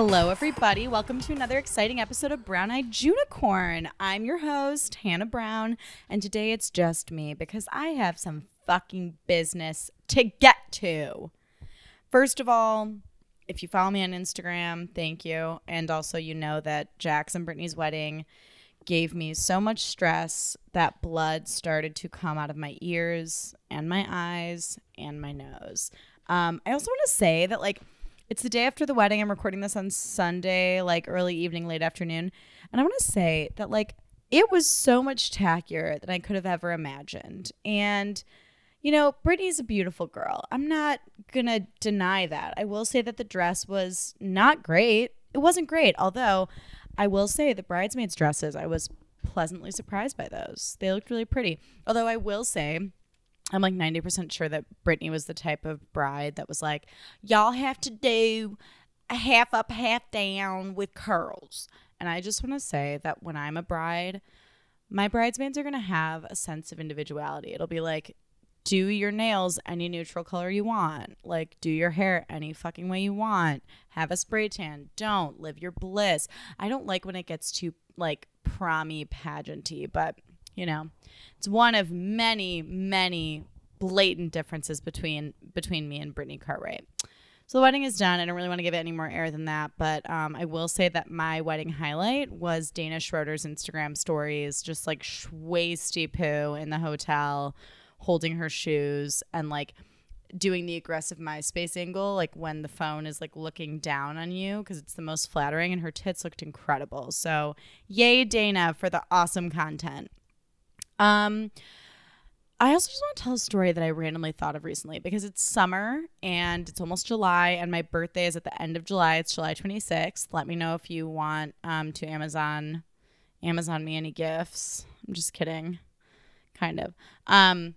Hello, everybody. Welcome to another exciting episode of Brown Eyed Unicorn. I'm your host, Hannah Brown, and today it's just me because I have some fucking business to get to. First of all, if you follow me on Instagram, thank you. And also, you know that Jax and Brittany's wedding gave me so much stress that blood started to come out of my ears and my eyes and my nose. Um, I also want to say that, like, it's the day after the wedding. I'm recording this on Sunday, like early evening, late afternoon. And I want to say that, like, it was so much tackier than I could have ever imagined. And, you know, Brittany's a beautiful girl. I'm not going to deny that. I will say that the dress was not great. It wasn't great, although I will say the bridesmaids' dresses, I was pleasantly surprised by those. They looked really pretty. Although I will say, I'm like 90% sure that Brittany was the type of bride that was like, y'all have to do a half up, half down with curls. And I just want to say that when I'm a bride, my bridesmaids are going to have a sense of individuality. It'll be like, do your nails any neutral color you want. Like, do your hair any fucking way you want. Have a spray tan. Don't live your bliss. I don't like when it gets too like promy pageanty, but you know, it's one of many, many blatant differences between between me and Brittany Cartwright. So the wedding is done. I don't really want to give it any more air than that, but um, I will say that my wedding highlight was Dana Schroeder's Instagram stories, just like schwasty poo in the hotel, holding her shoes and like doing the aggressive MySpace angle, like when the phone is like looking down on you because it's the most flattering, and her tits looked incredible. So, yay, Dana, for the awesome content. Um, I also just want to tell a story that I randomly thought of recently because it's summer and it's almost July, and my birthday is at the end of July. It's July 26th. Let me know if you want um, to Amazon Amazon me any gifts. I'm just kidding, kind of. Um,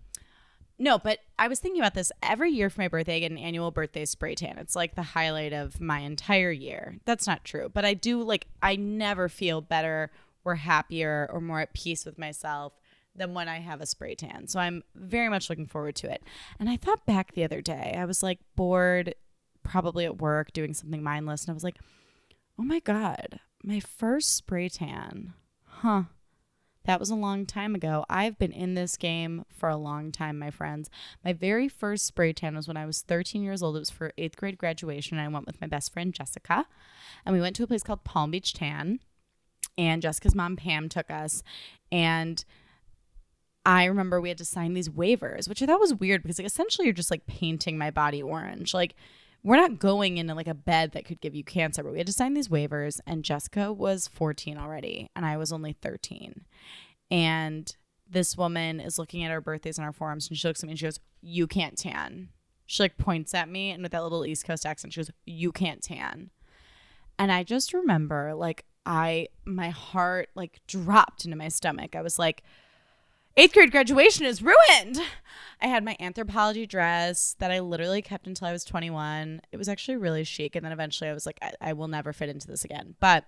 no, but I was thinking about this every year for my birthday. I get an annual birthday spray tan. It's like the highlight of my entire year. That's not true, but I do like. I never feel better or happier or more at peace with myself than when I have a spray tan. So I'm very much looking forward to it. And I thought back the other day, I was like bored, probably at work doing something mindless. And I was like, oh my God, my first spray tan. Huh. That was a long time ago. I've been in this game for a long time, my friends. My very first spray tan was when I was 13 years old. It was for eighth grade graduation. I went with my best friend, Jessica, and we went to a place called Palm Beach Tan. And Jessica's mom, Pam, took us. And I remember we had to sign these waivers, which I thought was weird because like essentially you're just like painting my body orange. Like we're not going into like a bed that could give you cancer, but we had to sign these waivers and Jessica was 14 already and I was only 13. And this woman is looking at our birthdays and our forums and she looks at me and she goes, "You can't tan." She like points at me and with that little East Coast accent, she goes, "You can't tan." And I just remember like I my heart like dropped into my stomach. I was like, eighth grade graduation is ruined. I had my Anthropologie dress that I literally kept until I was 21. It was actually really chic. And then eventually I was like, I, I will never fit into this again. But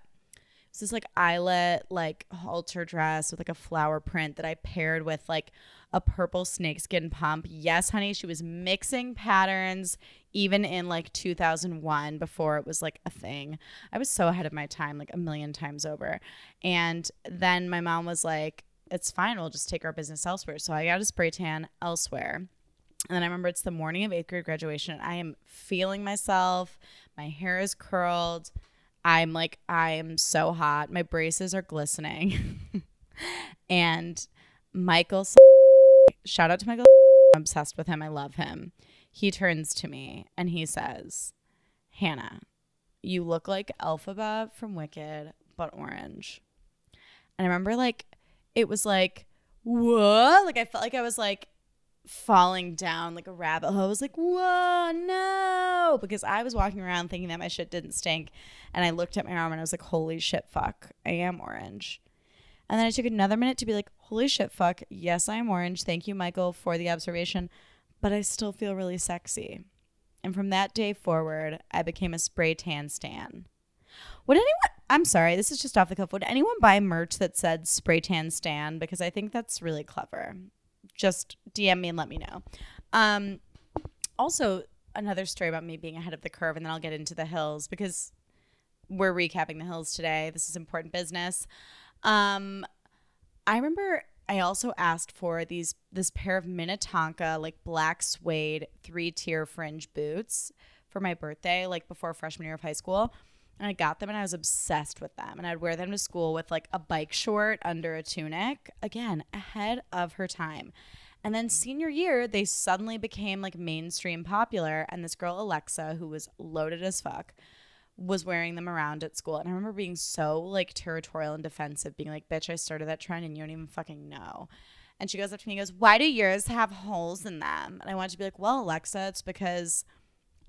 it's this like eyelet, like halter dress with like a flower print that I paired with like a purple snakeskin pump. Yes, honey, she was mixing patterns even in like 2001 before it was like a thing. I was so ahead of my time, like a million times over. And then my mom was like, it's fine. We'll just take our business elsewhere. So I got a spray tan elsewhere. And then I remember it's the morning of eighth grade graduation. I am feeling myself. My hair is curled. I'm like, I am so hot. My braces are glistening. and Michael, shout out to Michael. I'm obsessed with him. I love him. He turns to me and he says, Hannah, you look like Elphaba from Wicked, but orange. And I remember like it was like, what? Like I felt like I was like falling down like a rabbit hole. I was like, whoa, no. Because I was walking around thinking that my shit didn't stink. And I looked at my arm and I was like, holy shit, fuck, I am orange. And then I took another minute to be like, holy shit, fuck, yes, I am orange. Thank you, Michael, for the observation. But I still feel really sexy. And from that day forward, I became a spray tan stan. Would anyone? I'm sorry, this is just off the cuff. Would anyone buy merch that said spray tan stan? Because I think that's really clever. Just DM me and let me know. Um, also, another story about me being ahead of the curve, and then I'll get into the hills because we're recapping the hills today. This is important business. Um, I remember I also asked for these this pair of Minnetonka like black suede three tier fringe boots for my birthday, like before freshman year of high school. And I got them and I was obsessed with them. And I'd wear them to school with like a bike short under a tunic. Again, ahead of her time. And then senior year, they suddenly became like mainstream popular. And this girl, Alexa, who was loaded as fuck, was wearing them around at school. And I remember being so like territorial and defensive, being like, bitch, I started that trend and you don't even fucking know. And she goes up to me and goes, Why do yours have holes in them? And I wanted to be like, Well, Alexa, it's because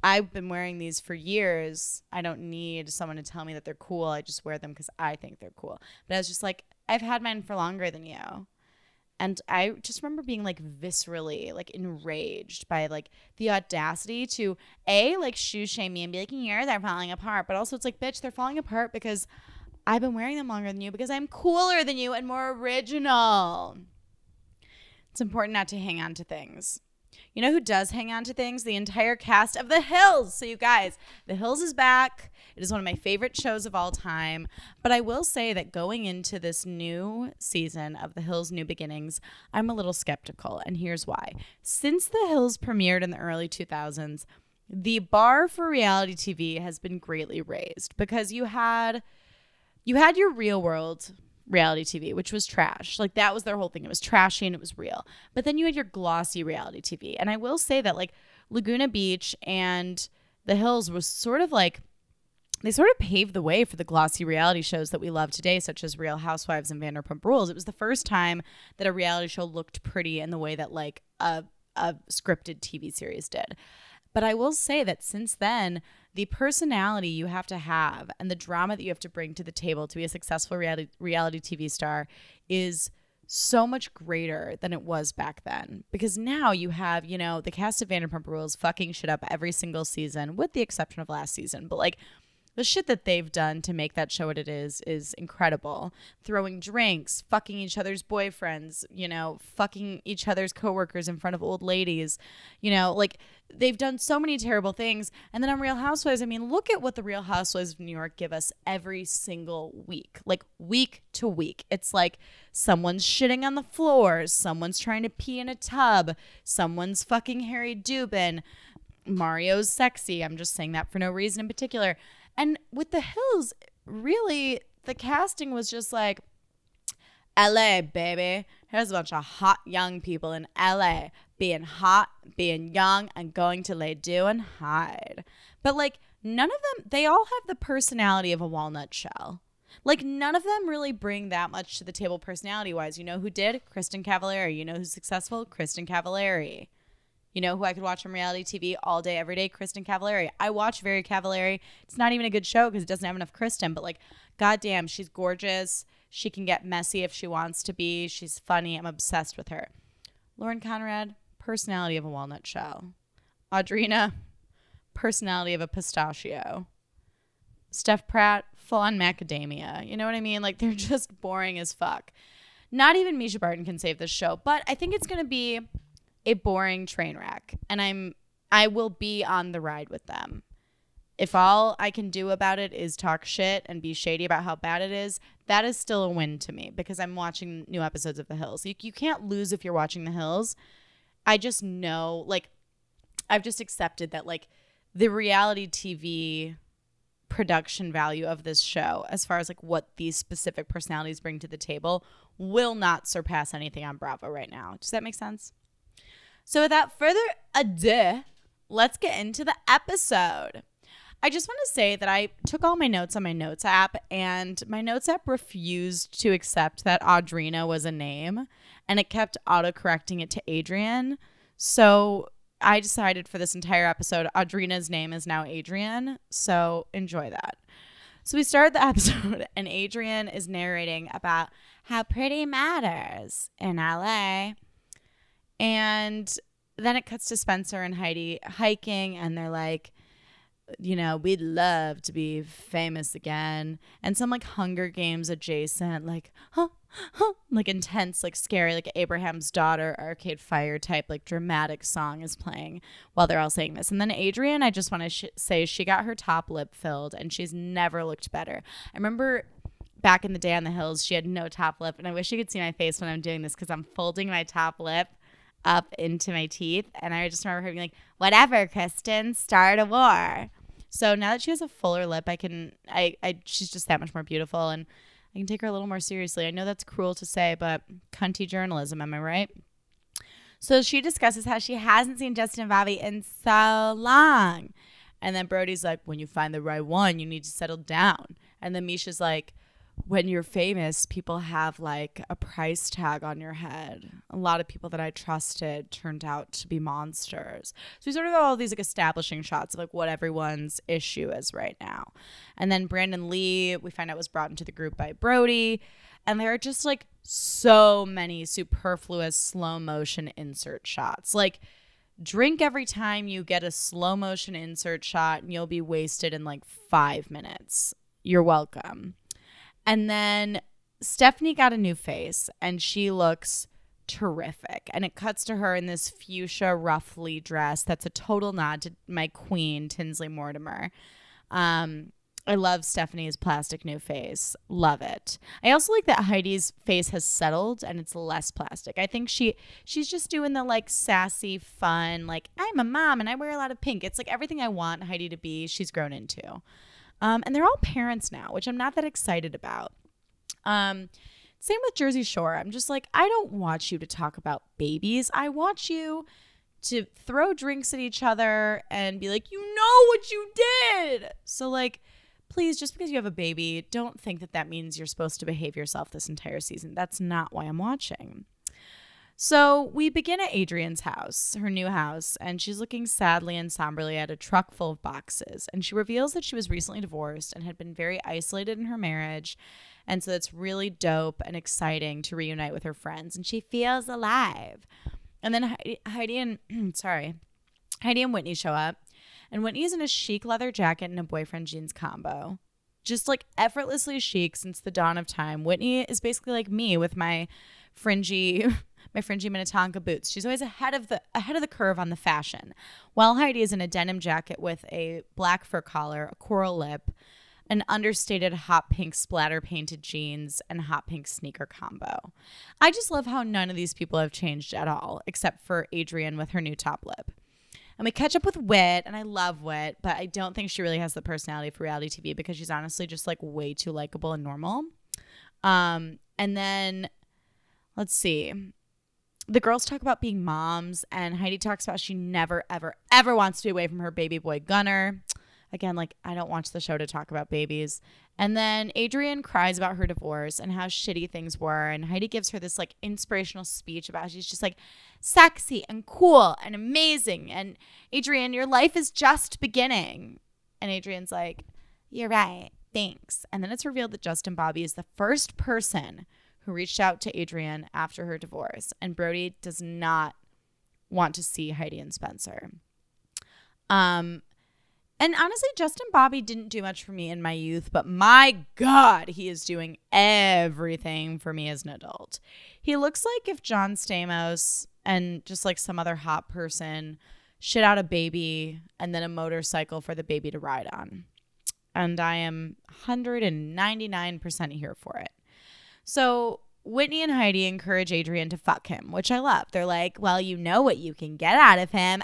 I've been wearing these for years. I don't need someone to tell me that they're cool. I just wear them because I think they're cool. But I was just like, I've had mine for longer than you. And I just remember being like viscerally like enraged by like the audacity to a like shoe shame me and be like, "Here they're falling apart," but also it's like, bitch, they're falling apart because I've been wearing them longer than you because I'm cooler than you and more original. It's important not to hang on to things. You know who does hang on to things? The entire cast of The Hills. So, you guys, The Hills is back. It is one of my favorite shows of all time. But I will say that going into this new season of The Hills New Beginnings, I'm a little skeptical. And here's why. Since The Hills premiered in the early 2000s, the bar for reality TV has been greatly raised because you had you had your real world reality TV, which was trash. Like that was their whole thing. It was trashy and it was real. But then you had your glossy reality TV. And I will say that like Laguna Beach and The Hills was sort of like they sort of paved the way for the glossy reality shows that we love today, such as Real Housewives and Vanderpump Rules. It was the first time that a reality show looked pretty in the way that like a a scripted TV series did. But I will say that since then, the personality you have to have and the drama that you have to bring to the table to be a successful reality, reality TV star is so much greater than it was back then. Because now you have, you know, the cast of Vanderpump Rules fucking shit up every single season, with the exception of last season. But like, the shit that they've done to make that show what it is is incredible. Throwing drinks, fucking each other's boyfriends, you know, fucking each other's coworkers in front of old ladies, you know, like they've done so many terrible things. And then on Real Housewives, I mean, look at what the Real Housewives of New York give us every single week, like week to week. It's like someone's shitting on the floor, someone's trying to pee in a tub, someone's fucking Harry Dubin. Mario's sexy. I'm just saying that for no reason in particular. And with the hills, really, the casting was just like, LA, baby. Here's a bunch of hot young people in LA being hot, being young, and going to Le Deux and Hyde. But like, none of them, they all have the personality of a walnut shell. Like, none of them really bring that much to the table personality wise. You know who did? Kristin Cavallari. You know who's successful? Kristin Cavallari. You know who I could watch on reality TV all day, every day? Kristin Cavallari. I watch Very Cavallari. It's not even a good show because it doesn't have enough Kristen, but like, goddamn, she's gorgeous. She can get messy if she wants to be. She's funny. I'm obsessed with her. Lauren Conrad, personality of a walnut shell. Audrina, personality of a pistachio. Steph Pratt, full on macadamia. You know what I mean? Like, they're just boring as fuck. Not even Mischa Barton can save this show, but I think it's going to be a boring train wreck and I'm I will be on the ride with them. If all I can do about it is talk shit and be shady about how bad it is, that is still a win to me because I'm watching new episodes of The Hills. You, you can't lose if you're watching The Hills. I just know, like, I've just accepted that, like, the reality TV production value of this show, as far as like what these specific personalities bring to the table, will not surpass anything on Bravo right now. Does that make sense? So, without further ado, let's get into the episode. I just want to say that I took all my notes on my notes app, and my notes app refused to accept that Audrina was a name, and it kept auto correcting it to Adrian. So, I decided for this entire episode, Audrina's name is now Adrian. So, enjoy that. So, we start the episode, and Adrian is narrating about how pretty matters in LA. And then it cuts to Spencer and Heidi hiking, and they're like, you know, we'd love to be famous again. And some like Hunger Games adjacent, like, huh, huh, like intense, like scary, like Abraham's daughter, Arcade Fire type, like dramatic song is playing while they're all saying this. And then Adrienne, I just want to sh- say she got her top lip filled and she's never looked better. I remember back in the day on the hills, she had no top lip. And I wish you could see my face when I'm doing this because I'm folding my top lip up into my teeth. And I just remember her being like, whatever, Kristen, start a war. So now that she has a fuller lip, I can, I, I, she's just that much more beautiful and I can take her a little more seriously. I know that's cruel to say, but cunty journalism, am I right? So she discusses how she hasn't seen Justin Bobby in so long. And then Brody's like, when you find the right one, you need to settle down. And then Mischa's like, when you're famous, people have like a price tag on your head. A lot of people that I trusted turned out to be monsters. So we sort of have all these like establishing shots of like what everyone's issue is right now. And then Brandon Lee, we find out was brought into the group by Brody. And there are just like so many superfluous slow motion insert shots. Like, drink every time you get a slow motion insert shot and you'll be wasted in like five minutes. You're welcome. And then Stephanie got a new face and she looks terrific. And it cuts to her in this fuchsia ruffly dress that's a total nod to my queen, Tinsley Mortimer. Um, I love Stephanie's plastic new face. Love it. I also like that Heidi's face has settled and it's less plastic. I think she she's just doing the like sassy, fun, like I'm a mom and I wear a lot of pink. It's like everything I want Heidi to be, she's grown into. Um, and they're all parents now, which I'm not that excited about. Um, same with Jersey Shore. I'm just like, I don't watch you to talk about babies. I watch you to throw drinks at each other and be like, you know what you did. So, like, please, just because you have a baby, don't think that that means you're supposed to behave yourself this entire season. That's not why I'm watching. So we begin at Adrienne's house, her new house, and she's looking sadly and somberly at a truck full of boxes. And she reveals that she was recently divorced and had been very isolated in her marriage. And so it's really dope and exciting to reunite with her friends. And she feels alive. And then Heidi, Heidi and, sorry, Heidi and Whitney show up. And Whitney's in a chic leather jacket and a boyfriend jeans combo. Just like effortlessly chic since the dawn of time. Whitney is basically like me with my fringy my fringy Minnetonka boots. She's always ahead of the ahead of the curve on the fashion. While Heidi is in a denim jacket with a black fur collar, a coral lip, an understated hot pink splatter painted jeans, and hot pink sneaker combo. I just love how none of these people have changed at all, except for Adrienne with her new top lip. And we catch up with Wit, and I love Wit, but I don't think she really has the personality for reality TV because she's honestly just like way too likable and normal. Um, and then let's see the girls talk about being moms, and Heidi talks about she never, ever, ever wants to be away from her baby boy Gunner. Again, like, I don't watch the show to talk about babies. And then Adrienne cries about her divorce and how shitty things were. And Heidi gives her this like inspirational speech about she's just like sexy and cool and amazing. And Adrienne, your life is just beginning. And Adrienne's like, You're right. Thanks. And then it's revealed that Justin Bobby is the first person who reached out to Adrienne after her divorce, and Brody does not want to see Heidi and Spencer. Um, and honestly, Justin Bobby didn't do much for me in my youth, but my God, he is doing everything for me as an adult. He looks like if John Stamos and just like some other hot person shit out a baby and then a motorcycle for the baby to ride on. And I am 199% here for it. So Whitney and Heidi encourage Adrian to fuck him, which I love. They're like, well, you know what you can get out of him.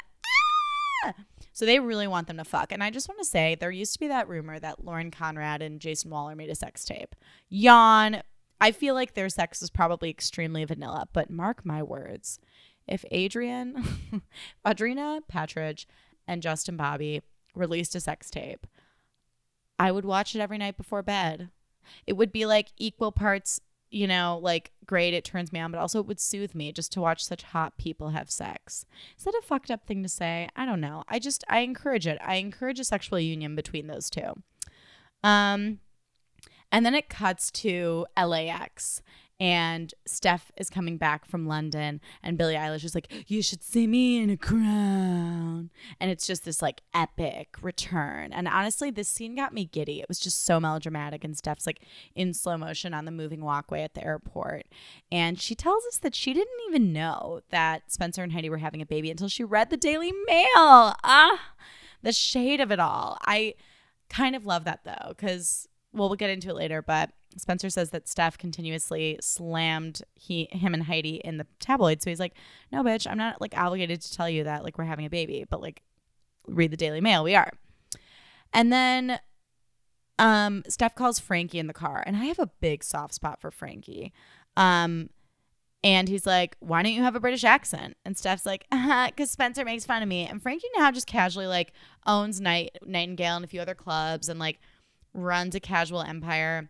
Ah! So they really want them to fuck. And I just want to say there used to be that rumor that Lauren Conrad and Jason Wahler made a sex tape. Yawn. I feel like their sex was probably extremely vanilla, but mark my words. If Adrian, Audrina Patridge, and Justin Bobby released a sex tape, I would watch it every night before bed. It would be like equal parts you know, like great, it turns me on, but also it would soothe me just to watch such hot people have sex. Is that a fucked up thing to say? I don't know. I just I encourage it. I encourage a sexual union between those two. Um and then it cuts to LAX and Steph is coming back from London, and Billie Eilish is like, "You should see me in a crown," and it's just this like epic return. And honestly, this scene got me giddy. It was just so melodramatic, and Steph's like in slow motion on the moving walkway at the airport, and she tells us that she didn't even know that Spencer and Heidi were having a baby until she read the Daily Mail. Ah, the shade of it all. I kind of love that though, because well, we'll get into it later, but Spencer says that Steph continuously slammed he him and Heidi in the tabloid. So he's like, "No, bitch, I'm not like obligated to tell you that like we're having a baby, but like read the Daily Mail, we are." And then um Steph calls Frankie in the car, and I have a big soft spot for Frankie. Um and he's like, "Why don't you have a British accent?" And Steph's like, "Uh, cuz Spencer makes fun of me." And Frankie now just casually like owns Night Nightingale and a few other clubs and like runs a casual empire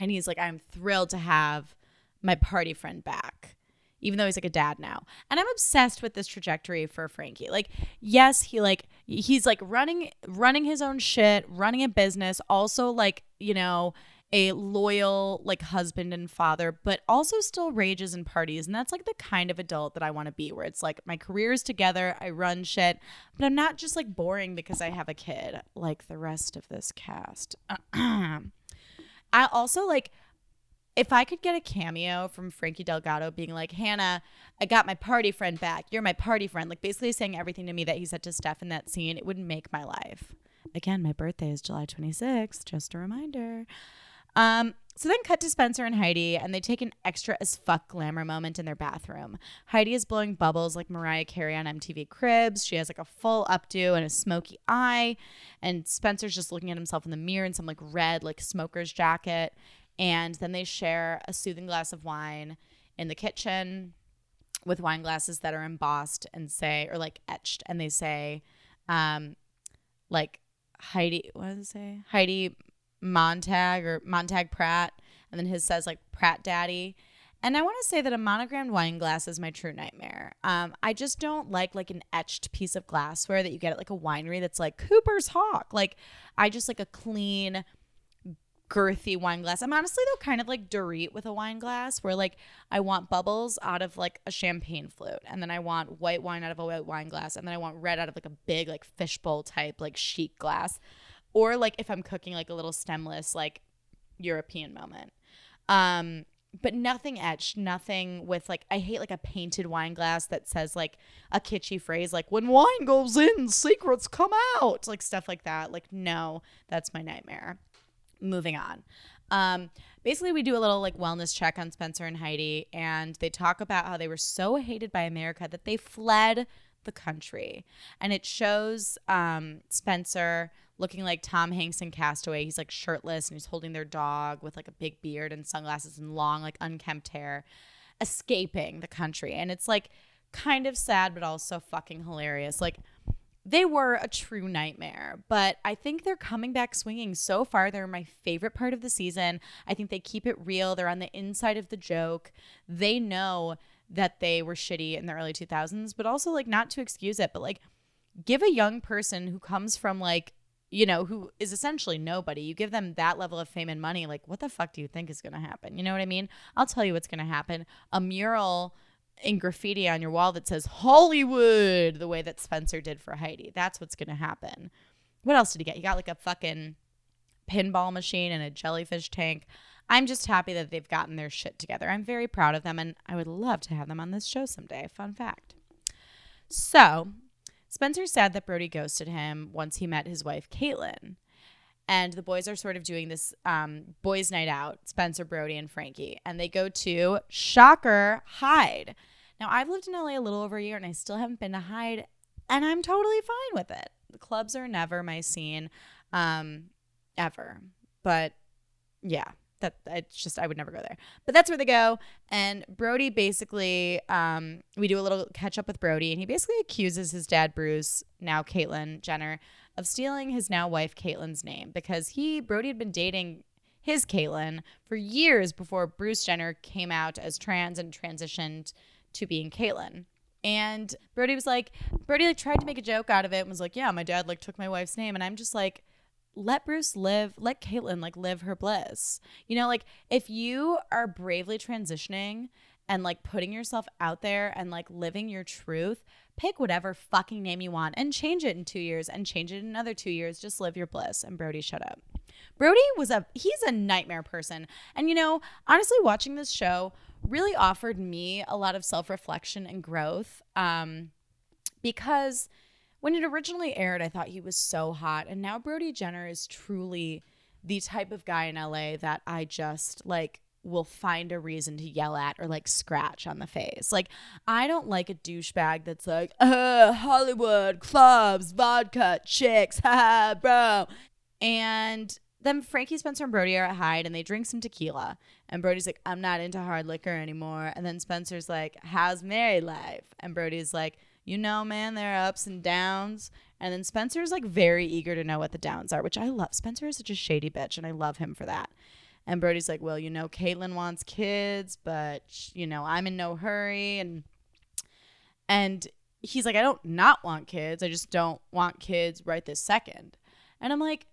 and he's like, I'm thrilled to have my party friend back, even though he's like a dad now. And I'm obsessed with this trajectory for Frankie. Like, yes, he like he's like running running his own shit, running a business, also like, you know, a loyal like husband and father, but also still rages and parties. And that's like the kind of adult that I want to be, where it's like my career is together, I run shit, but I'm not just like boring because I have a kid like the rest of this cast. I also like if I could get a cameo from Frankie Delgado being like, Hannah, I got my party friend back. You're my party friend. Like basically saying everything to me that he said to Steph in that scene, it would make my life. Again, my birthday is July 26th. Just a reminder. Um, so then cut to Spencer and Heidi, and they take an extra as fuck glamour moment in their bathroom. Heidi is blowing bubbles like Mariah Carey on MTV Cribs. She has like a full updo and a smoky eye. And Spencer's just looking at himself in the mirror in some like red, like smoker's jacket. And then they share a soothing glass of wine in the kitchen with wine glasses that are embossed and say, or like etched, and they say, um, like Heidi, what does it say? Heidi Montag or Montag Pratt, and then his says like Pratt Daddy. And I want to say that a monogrammed wine glass is my true nightmare. Um, I just don't like like an etched piece of glassware that you get at like a winery that's like Cooper's Hawk. Like I just like a clean, girthy wine glass. I'm honestly though kind of like Dorit with a wine glass where like I want bubbles out of like a champagne flute and then I want white wine out of a white wine glass and then I want red out of like a big like fishbowl type like chic glass or like if I'm cooking like a little stemless like European moment. Um, but nothing etched, nothing with like I hate like a painted wine glass that says like a kitschy phrase like when wine goes in, secrets come out, like stuff like that. Like no, that's my nightmare. Moving on. Um, basically we do a little like wellness check on Spencer and Heidi and they talk about how they were so hated by America that they fled the country. And it shows um, Spencer looking like Tom Hanks in Castaway. He's like shirtless and he's holding their dog with like a big beard and sunglasses and long, like unkempt hair, escaping the country. And it's like kind of sad, but also fucking hilarious. Like, they were a true nightmare, but I think they're coming back swinging so far. They're my favorite part of the season. I think they keep it real. They're on the inside of the joke. They know that they were shitty in the early 2000s, but also like not to excuse it, but like give a young person who comes from like you know, who is essentially nobody, you give them that level of fame and money, like, what the fuck do you think is going to happen? You know what I mean? I'll tell you what's going to happen. A mural in graffiti on your wall that says Hollywood, the way that Spencer did for Heidi. That's what's going to happen. What else did he get? He got like a fucking pinball machine and a jellyfish tank. I'm just happy that they've gotten their shit together. I'm very proud of them and I would love to have them on this show someday. Fun fact. So, Spencer said that Brody ghosted him once he met his wife, Caitlin. And the boys are sort of doing this um, boys' night out, Spencer, Brody, and Frankie. And they go to, shocker, Hyde. Now, I've lived in LA a little over a year and I still haven't been to Hyde, and I'm totally fine with it. The clubs are never my scene, um, ever. But yeah, that it's just I would never go there. But that's where they go. And Brody basically, um, we do a little catch up with Brody, and he basically accuses his dad Bruce, now Caitlyn Jenner, of stealing his now wife Caitlyn's name because he Brody had been dating his Caitlyn for years before Bruce Jenner came out as trans and transitioned to being Caitlyn. And Brody was like, Brody like tried to make a joke out of it and was like, yeah, my dad like took my wife's name, and I'm just like let Bruce live, let Caitlyn like live her bliss. You know, like if you are bravely transitioning and like putting yourself out there and like living your truth, pick whatever fucking name you want and change it in two years and change it in another two years. Just live your bliss. And Brody, shut up. Brody was a he's a nightmare person. And you know, honestly, watching this show really offered me a lot of self-reflection and growth. Um, because when it originally aired, I thought he was so hot. And now Brody Jenner is truly the type of guy in LA that I just like will find a reason to yell at or like scratch on the face. Like, I don't like a douchebag that's like, uh, Hollywood, clubs, vodka, chicks, ha, bro. And then Frankie Spencer and Brody are at Hyde and they drink some tequila. And Brody's like, I'm not into hard liquor anymore. And then Spencer's like, How's married life? And Brody's like, You know, man, there are ups and downs. And then Spencer is like very eager to know what the downs are, which I love. Spencer is such a shady bitch, and I love him for that. And Brody's like, Well, you know, Caitlyn wants kids, but you know, I'm in no hurry. And and he's like, I don't not want kids. I just don't want kids right this second. And I'm like,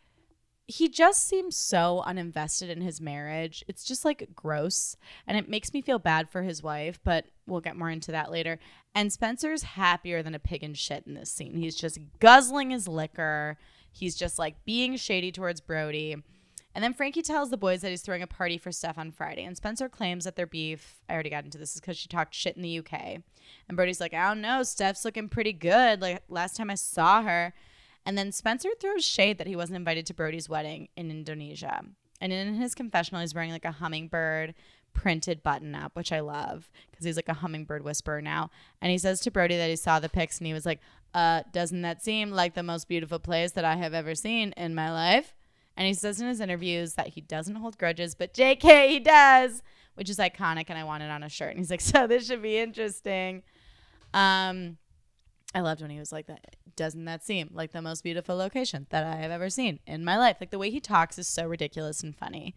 he just seems so uninvested in his marriage. It's just like gross. And it makes me feel bad for his wife, but we'll get more into that later. And Spencer's happier than a pig in shit in this scene. He's just guzzling his liquor. He's just like being shady towards Brody. And then Frankie tells the boys that he's throwing a party for Steph on Friday. And Spencer claims that their beef, I already got into this, is because she talked shit in the UK. And Brody's like, I don't know, Steph's looking pretty good. Like last time I saw her. And then Spencer throws shade that he wasn't invited to Brody's wedding in Indonesia. And in his confessional, he's wearing like a hummingbird printed button up, which I love because he's like a hummingbird whisperer now. And he says to Brody that he saw the pics and he was like, uh, doesn't that seem like the most beautiful place that I have ever seen in my life? And he says in his interviews that he doesn't hold grudges, but JK, he does, which is iconic. And I want it on a shirt. And he's like, so this should be interesting. Um, I loved when he was like that. Doesn't that seem like the most beautiful location that I have ever seen in my life? Like the way he talks is so ridiculous and funny.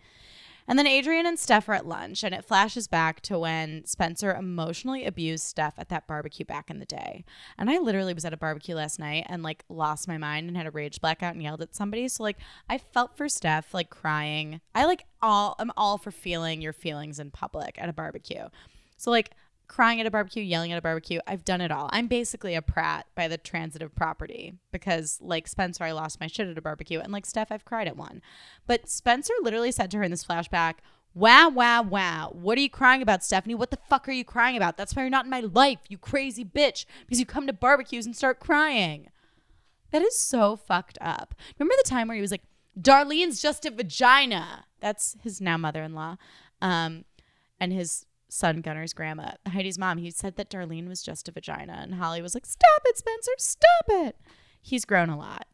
And then Adrian and Steph are at lunch, and it flashes back to when Spencer emotionally abused Steph at that barbecue back in the day. And I literally was at a barbecue last night and like lost my mind and had a rage blackout and yelled at somebody. So like I felt for Steph, like crying. I like all I'm all for feeling your feelings in public at a barbecue. So like crying at a barbecue, yelling at a barbecue. I've done it all. I'm basically a prat by the transitive property because, like Spencer, I lost my shit at a barbecue, and like Steph, I've cried at one. But Spencer literally said to her in this flashback, Wow, wow, wow. What are you crying about, Stephanie? What the fuck are you crying about? That's why you're not in my life, you crazy bitch, because you come to barbecues and start crying. That is so fucked up. Remember the time where he was like, Darlene's just a vagina? That's his now mother in law. Um, and his son Gunner's grandma, Heidi's mom, he said that Darlene was just a vagina. And Holly was like, Stop it, Spencer, stop it. He's grown a lot.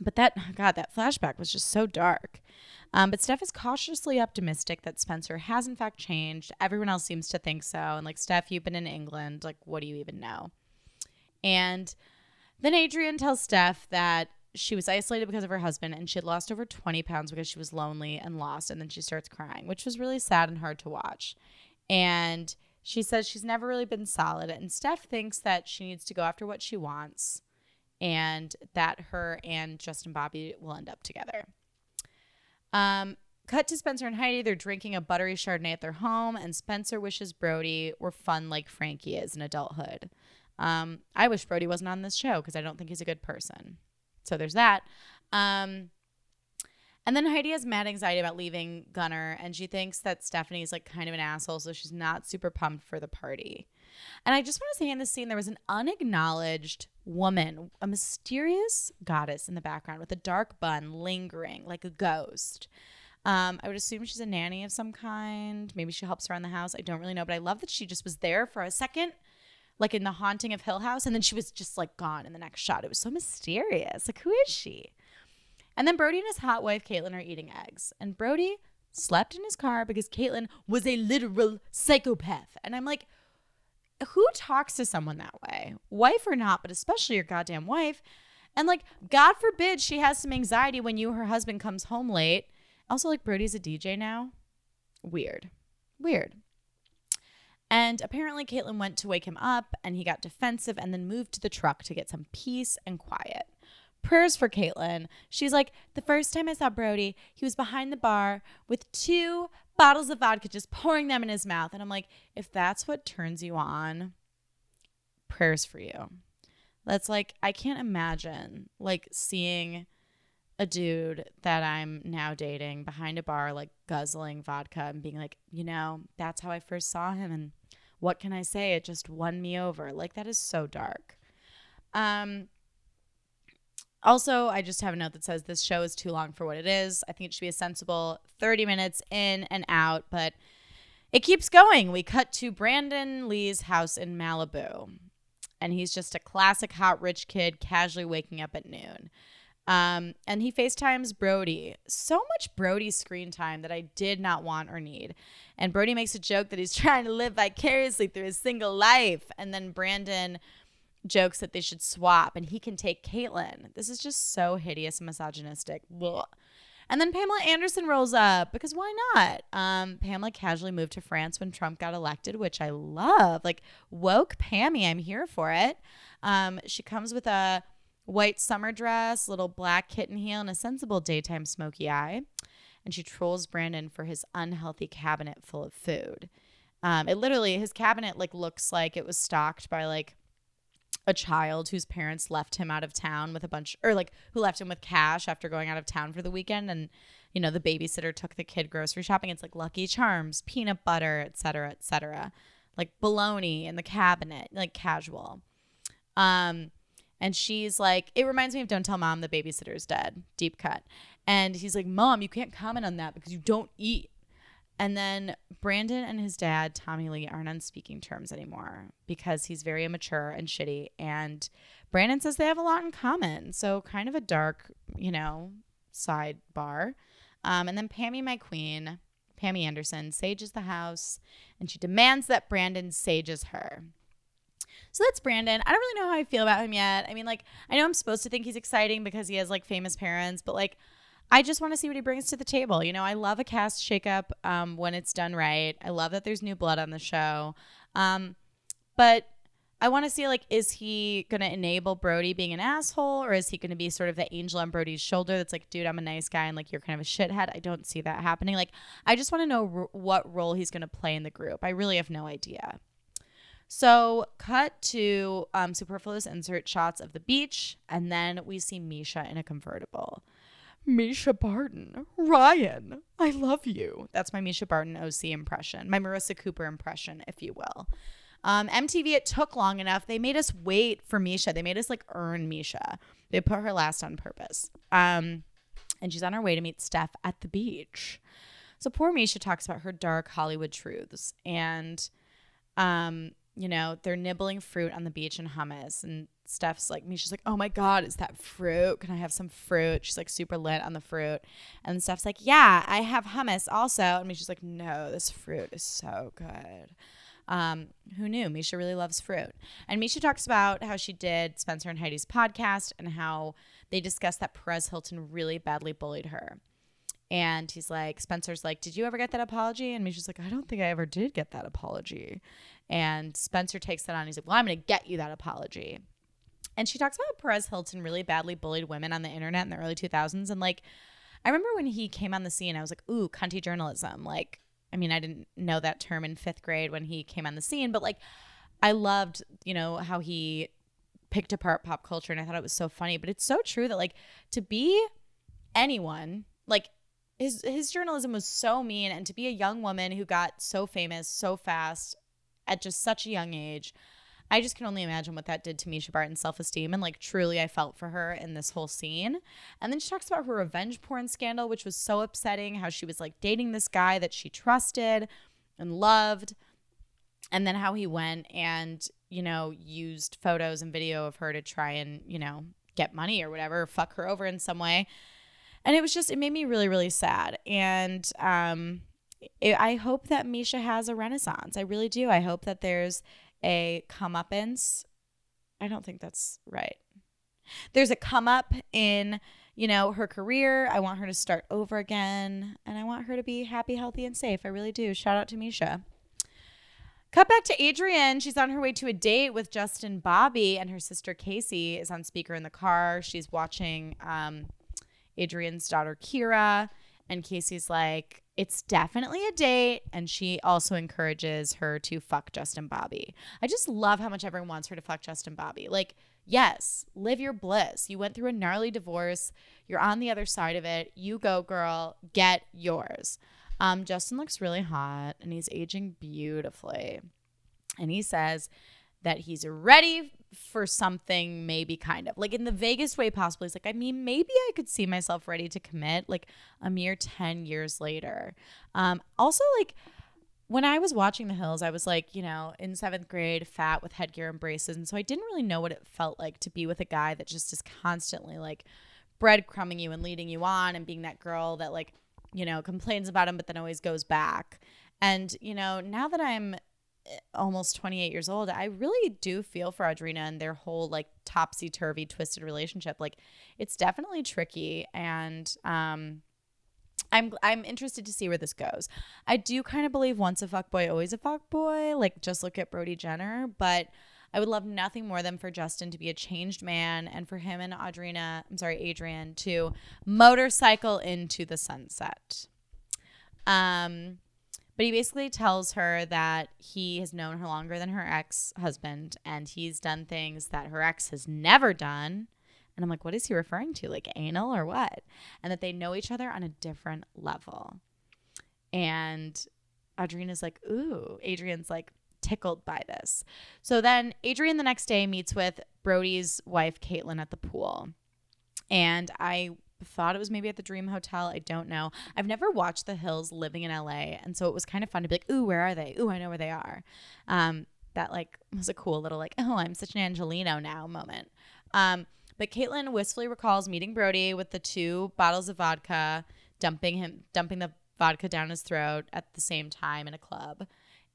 But that, God, that flashback was just so dark. Um, but Steph is cautiously optimistic that Spencer has, in fact, changed. Everyone else seems to think so. And like, Steph, you've been in England. Like, what do you even know? And then Adrian tells Steph that she was isolated because of her husband and she had lost over 20 pounds because she was lonely and lost. And then she starts crying, which was really sad and hard to watch. And she says she's never really been solid. And Steph thinks that she needs to go after what she wants and that her and Justin Bobby will end up together. Um, cut to Spencer and Heidi. They're drinking a buttery Chardonnay at their home, and Spencer wishes Brody were fun like Frankie is in adulthood. Um, I wish Brody wasn't on this show because I don't think he's a good person. So there's that. Um, and then Heidi has mad anxiety about leaving Gunner, and she thinks that Stephanie is like kind of an asshole, so she's not super pumped for the party. And I just want to say in this scene, there was an unacknowledged woman, a mysterious goddess in the background with a dark bun lingering like a ghost. Um, I would assume she's a nanny of some kind. Maybe she helps around the house. I don't really know, but I love that she just was there for a second, like in the haunting of Hill House, and then she was just like gone in the next shot. It was so mysterious. Like, who is she? And then Brody and his hot wife, Caitlyn, are eating eggs. And Brody slept in his car because Caitlyn was a literal psychopath. And I'm like, who talks to someone that way? Wife or not, but especially your goddamn wife. And like, God forbid she has some anxiety when you, her husband, comes home late. Also, like, Brody's a DJ now. Weird. Weird. And apparently, Caitlyn went to wake him up and he got defensive and then moved to the truck to get some peace and quiet. Prayers for Caitlyn. She's like, the first time I saw Brody, he was behind the bar with two bottles of vodka, just pouring them in his mouth. And I'm like, if that's what turns you on, prayers for you. That's like, I can't imagine like seeing a dude that I'm now dating behind a bar, like guzzling vodka and being like, you know, that's how I first saw him. And what can I say? It just won me over. Like, that is so dark. Um, also, I just have a note that says this show is too long for what it is. I think it should be a sensible 30 minutes in and out, but it keeps going. We cut to Brandon Lee's house in Malibu, and he's just a classic hot rich kid casually waking up at noon. Um, and he FaceTimes Brody. So much Brody screen time that I did not want or need. And Brody makes a joke that he's trying to live vicariously through his single life. And then Brandon jokes that they should swap and he can take Caitlyn. This is just so hideous and misogynistic. Blah. And then Pamela Anderson rolls up because why not? Um, Pamela casually moved to France when Trump got elected, which I love. Like woke Pammy, I'm here for it. Um, she comes with a white summer dress, little black kitten heel, and a sensible daytime smoky eye. And she trolls Brandon for his unhealthy cabinet full of food. Um, it literally his cabinet like looks like it was stocked by like a child whose parents left him out of town with a bunch or like who left him with cash after going out of town for the weekend. And you know the babysitter took the kid grocery shopping. It's like lucky charms peanut butter etc etc like bologna in the cabinet like casual. Um and she's like it reminds me of don't tell mom the babysitter's dead deep cut. And he's like mom you can't comment on that because you don't eat and then Brandon and his dad, Tommy Lee, aren't on speaking terms anymore because he's very immature and shitty. And Brandon says they have a lot in common. So, kind of a dark, you know, sidebar. Um, and then Pammy, my queen, Pammy Anderson, sages the house and she demands that Brandon sages her. So that's Brandon. I don't really know how I feel about him yet. I mean, like, I know I'm supposed to think he's exciting because he has like famous parents, but like, I just want to see what he brings to the table. You know, I love a cast shakeup um, when it's done right. I love that there's new blood on the show. Um, but I want to see like, is he going to enable Brody being an asshole, or is he going to be sort of the angel on Brody's shoulder that's like, dude, I'm a nice guy, and like you're kind of a shithead. I don't see that happening. Like, I just want to know r- what role he's going to play in the group. I really have no idea. So, cut to um, superfluous insert shots of the beach, and then we see Mischa in a convertible. Mischa Barton, Ryan, I love you. That's my Mischa Barton OC impression, my Marissa Cooper impression, if you will. Um, MTV, it took long enough. They made us wait for Mischa. They made us like earn Mischa. They put her last on purpose. Um, and she's on her way to meet Steph at the beach. So poor Mischa talks about her dark Hollywood truths. And, um, you know, they're nibbling fruit on the beach in hummus. And Steph's like me. She's like, oh my God, is that fruit? Can I have some fruit? She's like super lit on the fruit. And Steph's like, yeah, I have hummus also. And Mischa's like, no, this fruit is so good. Um, who knew? Mischa really loves fruit. And Mischa talks about how she did Spencer and Heidi's podcast and how they discussed that Perez Hilton really badly bullied her. And he's like, Spencer's like, Did you ever get that apology? And Mischa's like, I don't think I ever did get that apology. And Spencer takes that on. He's like, Well, I'm going to get you that apology. And she talks about Perez Hilton really badly bullied women on the internet in the early 2000s. And like, I remember when he came on the scene, I was like, ooh, cunty journalism. Like, I mean, I didn't know that term in fifth grade when he came on the scene, but like, I loved, you know, how he picked apart pop culture and I thought it was so funny. But it's so true that like to be anyone, like his his journalism was so mean and to be a young woman who got so famous so fast at just such a young age I just can only imagine what that did to Mischa Barton's self esteem. And like, truly, I felt for her in this whole scene. And then she talks about her revenge porn scandal, which was so upsetting how she was like dating this guy that she trusted and loved. And then how he went and, you know, used photos and video of her to try and, you know, get money or whatever, fuck her over in some way. And it was just, it made me really, really sad. And, um, I hope that Mischa has a renaissance. I really do. I hope that there's a comeuppance. I don't think that's right. There's a come up in, you know, her career. I want her to start over again and I want her to be happy, healthy, and safe. I really do. Shout out to Mischa. Cut back to Adrienne. She's on her way to a date with Justin Bobby, and her sister Casey is on speaker in the car. She's watching um, Adrienne's daughter Kirra, and Casey's like, it's definitely a date. And she also encourages her to fuck Justin Bobby. I just love how much everyone wants her to fuck Justin Bobby. Like, yes, live your bliss. You went through a gnarly divorce, you're on the other side of it. You go, girl, get yours. Um, Justin looks really hot and he's aging beautifully. And he says that he's ready for something, maybe kind of like in the vaguest way possible. He's like, I mean, maybe I could see myself ready to commit like a mere 10 years later. Um, also, like, when I was watching The Hills, I was like, you know, in seventh grade, fat with headgear and braces. And so I didn't really know what it felt like to be with a guy that just is constantly like breadcrumbing you and leading you on and being that girl that, like, you know, complains about him, but then always goes back. And, you know, now that I'm almost 28 years old, I really do feel for Audrina and their whole like topsy turvy, twisted relationship. Like, it's definitely tricky. And, um, I'm I'm interested to see where this goes. I do kind of believe once a fuck boy, always a fuck boy. Like just look at Brody Jenner, but I would love nothing more than for Justin to be a changed man and for him and Audrina, I'm sorry, Adrian, to motorcycle into the sunset. Um, but he basically tells her that he has known her longer than her ex husband and he's done things that her ex has never done and I'm like, what is he referring to? Like anal or what? And that they know each other on a different level. And Audrina's like, ooh. Adrian's like, tickled by this. So then Adrian the next day meets with Brody's wife, Kaitlynn, at the pool. And I thought it was maybe at the Dream Hotel. I don't know. I've never watched The Hills living in LA. And so it was kind of fun to be like, ooh, where are they? Ooh, I know where they are. Um, that like was a cool little like, oh, I'm such an Angeleno now moment. Um, but Kaitlynn wistfully recalls meeting Brody with the two bottles of vodka, dumping him, dumping the vodka down his throat at the same time in a club.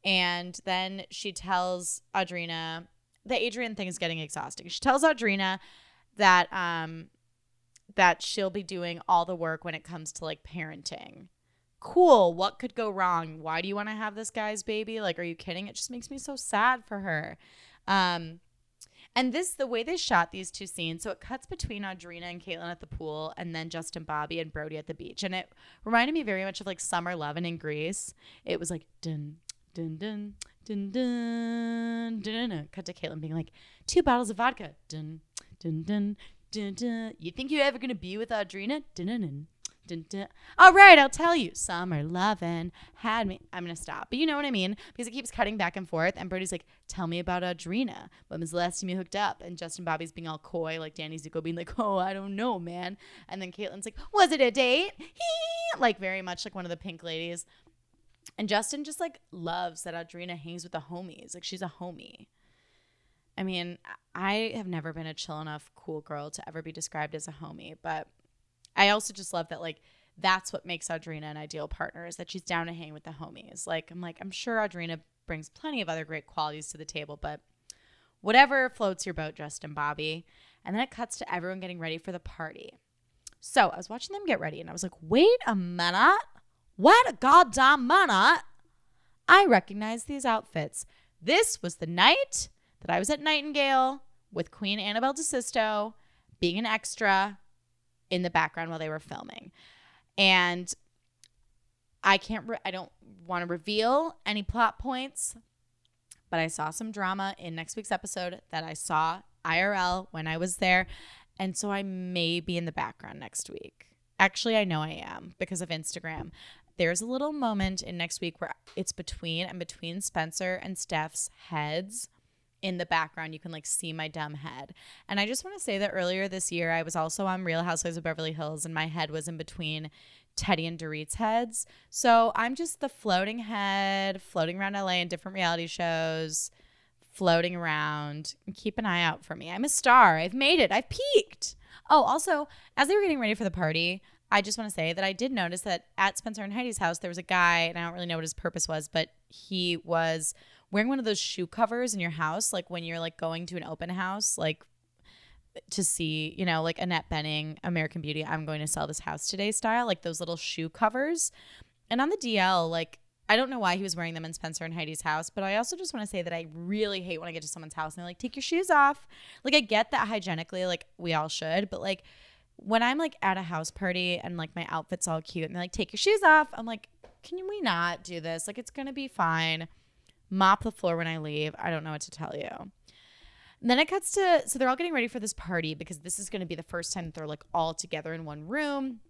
And then she tells Audrina the Adrienne thing is getting exhausting. She tells Audrina that um that she'll be doing all the work when it comes to like parenting. Cool. What could go wrong? Why do you want to have this guy's baby? Like, are you kidding? It just makes me so sad for her. Um, and this, the way they shot these two scenes, so it cuts between Audrina and Kaitlynn at the pool, and then Justin Bobby and Brody at the beach, and it reminded me very much of like Summer Lovin' in Grease. It was like dun dun dun dun dun dun dun. Cut to Kaitlynn being like, two bottles of vodka. Dun dun dun dun dun. You think you're ever gonna be with Audrina? Dun. All right, I'll tell you. Summer lovin' had me. I'm gonna stop, but you know what I mean because it keeps cutting back and forth. And Brody's like, "Tell me about Audrina. When was the last time you hooked up?" And Justin Bobby's being all coy, like Danny Zuko being like, "Oh, I don't know, man." And then Kaitlynn's like, "Was it a date?" like very much like one of the pink ladies. And Justin just like loves that Audrina hangs with the homies. Like she's a homie. I mean, I have never been a chill enough cool girl to ever be described as a homie, but I also just love that like that's what makes Audrina an ideal partner is that she's down to hang with the homies. Like I'm like I'm sure Audrina brings plenty of other great qualities to the table, but whatever floats your boat, Justin Bobby. And then it cuts to everyone getting ready for the party. So I was watching them get ready and I was like, wait a minute. What a goddamn minute. I recognize these outfits. This was the night that I was at Nightingale with Queen Annabelle DeSisto being an extra in the background while they were filming. And I can't, re- I don't want to reveal any plot points, but I saw some drama in next week's episode that I saw IRL when I was there. And so I may be in the background next week. Actually, I know I am because of Instagram. There's a little moment in next week where it's between and between Spencer and Steph's heads in the background you can like see my dumb head. And i just want to say that earlier this year i was also on real housewives of beverly hills and my head was in between Teddi and dorit's heads. So i'm just the floating head floating around la in different reality shows floating around. Keep an eye out for me. I'm a star. I've made it. I've peaked. Oh also as they were getting ready for the party I just want to say that I did notice that at Spencer and Heidi's house, there was a guy, and I don't really know what his purpose was, but he was wearing one of those shoe covers in your house, like when you're like going to an open house, like to see, you know, like Annette Bening, American Beauty, I'm going to sell this house today style, like those little shoe covers. And on the DL, like I don't know why he was wearing them in Spencer and Heidi's house, but I also just want to say that I really hate when I get to someone's house and they're like, take your shoes off. Like, I get that hygienically, like, we all should, but like, when I'm like at a house party and like my outfit's all cute and they're like, take your shoes off, I'm like, can we not do this? Like, it's gonna be fine. Mop the floor when I leave. I don't know what to tell you. And then it cuts to so they're all getting ready for this party because this is going to be the first time that they're like all together in one room.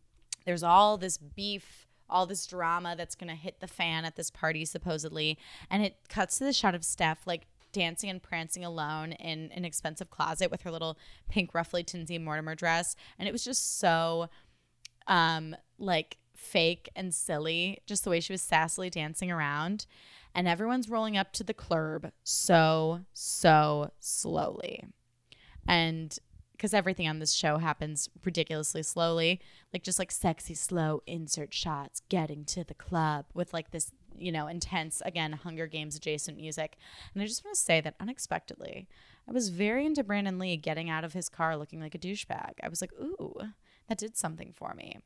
There's all this beef, all this drama that's going to hit the fan at this party supposedly, and it cuts to the shot of Steph like dancing and prancing alone in an expensive closet with her little pink ruffly Tinsley Mortimer dress, and it was just so um like fake and silly just the way she was sassily dancing around and everyone's rolling up to the club so, so slowly. And because everything on this show happens ridiculously slowly, like just like sexy, slow insert shots getting to the club with like this, you know, intense, again, Hunger Games adjacent music. And I just want to say that unexpectedly, I was very into Brandon Lee getting out of his car looking like a douchebag. I was like, ooh, that did something for me.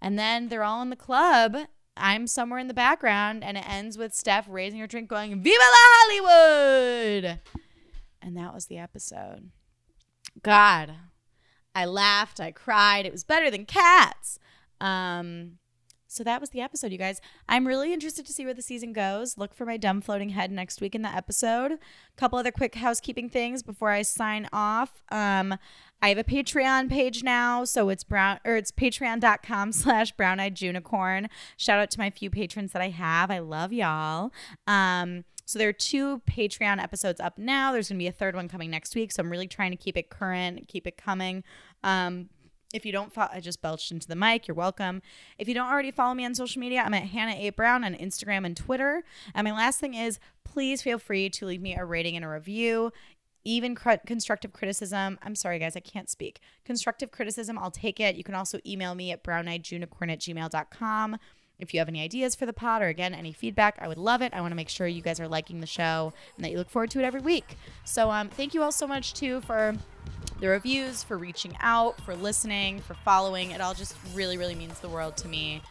And then they're all in the club I'm somewhere in the background, and it ends with Steph raising her drink, going, Viva la Hollywood! And that was the episode. God, I laughed, I cried. It was better than cats. Um, so that was the episode, you guys. I'm really interested to see where the season goes. Look for my dumb floating head next week in the episode. A couple other quick housekeeping things before I sign off. Um, I have a Patreon page now, so it's brown or it's patreon.com slash brown eyed unicorn. Shout out to my few patrons that I have. I love y'all. Um, so there are two Patreon episodes up now. There's gonna be a third one coming next week. So I'm really trying to keep it current, keep it coming. Um, if you don't follow, I just belched into the mic. You're welcome. If you don't already follow me on social media, I'm at Hannah A. Brown on Instagram and Twitter. And my last thing is please feel free to leave me a rating and a review even cr- constructive criticism. I'm sorry, guys, I can't speak. Constructive criticism, I'll take it. You can also email me at browneyedunicorn at gmail.com. If you have any ideas for the pod or again, any feedback, I would love it. I want to make sure you guys are liking the show and that you look forward to it every week. So, um, thank you all so much, too, for the reviews, for reaching out, for listening, for following. It all just really, really means the world to me.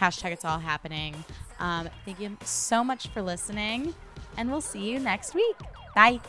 Hashtag it's all happening. Um, thank you so much for listening, and we'll see you next week. Bye.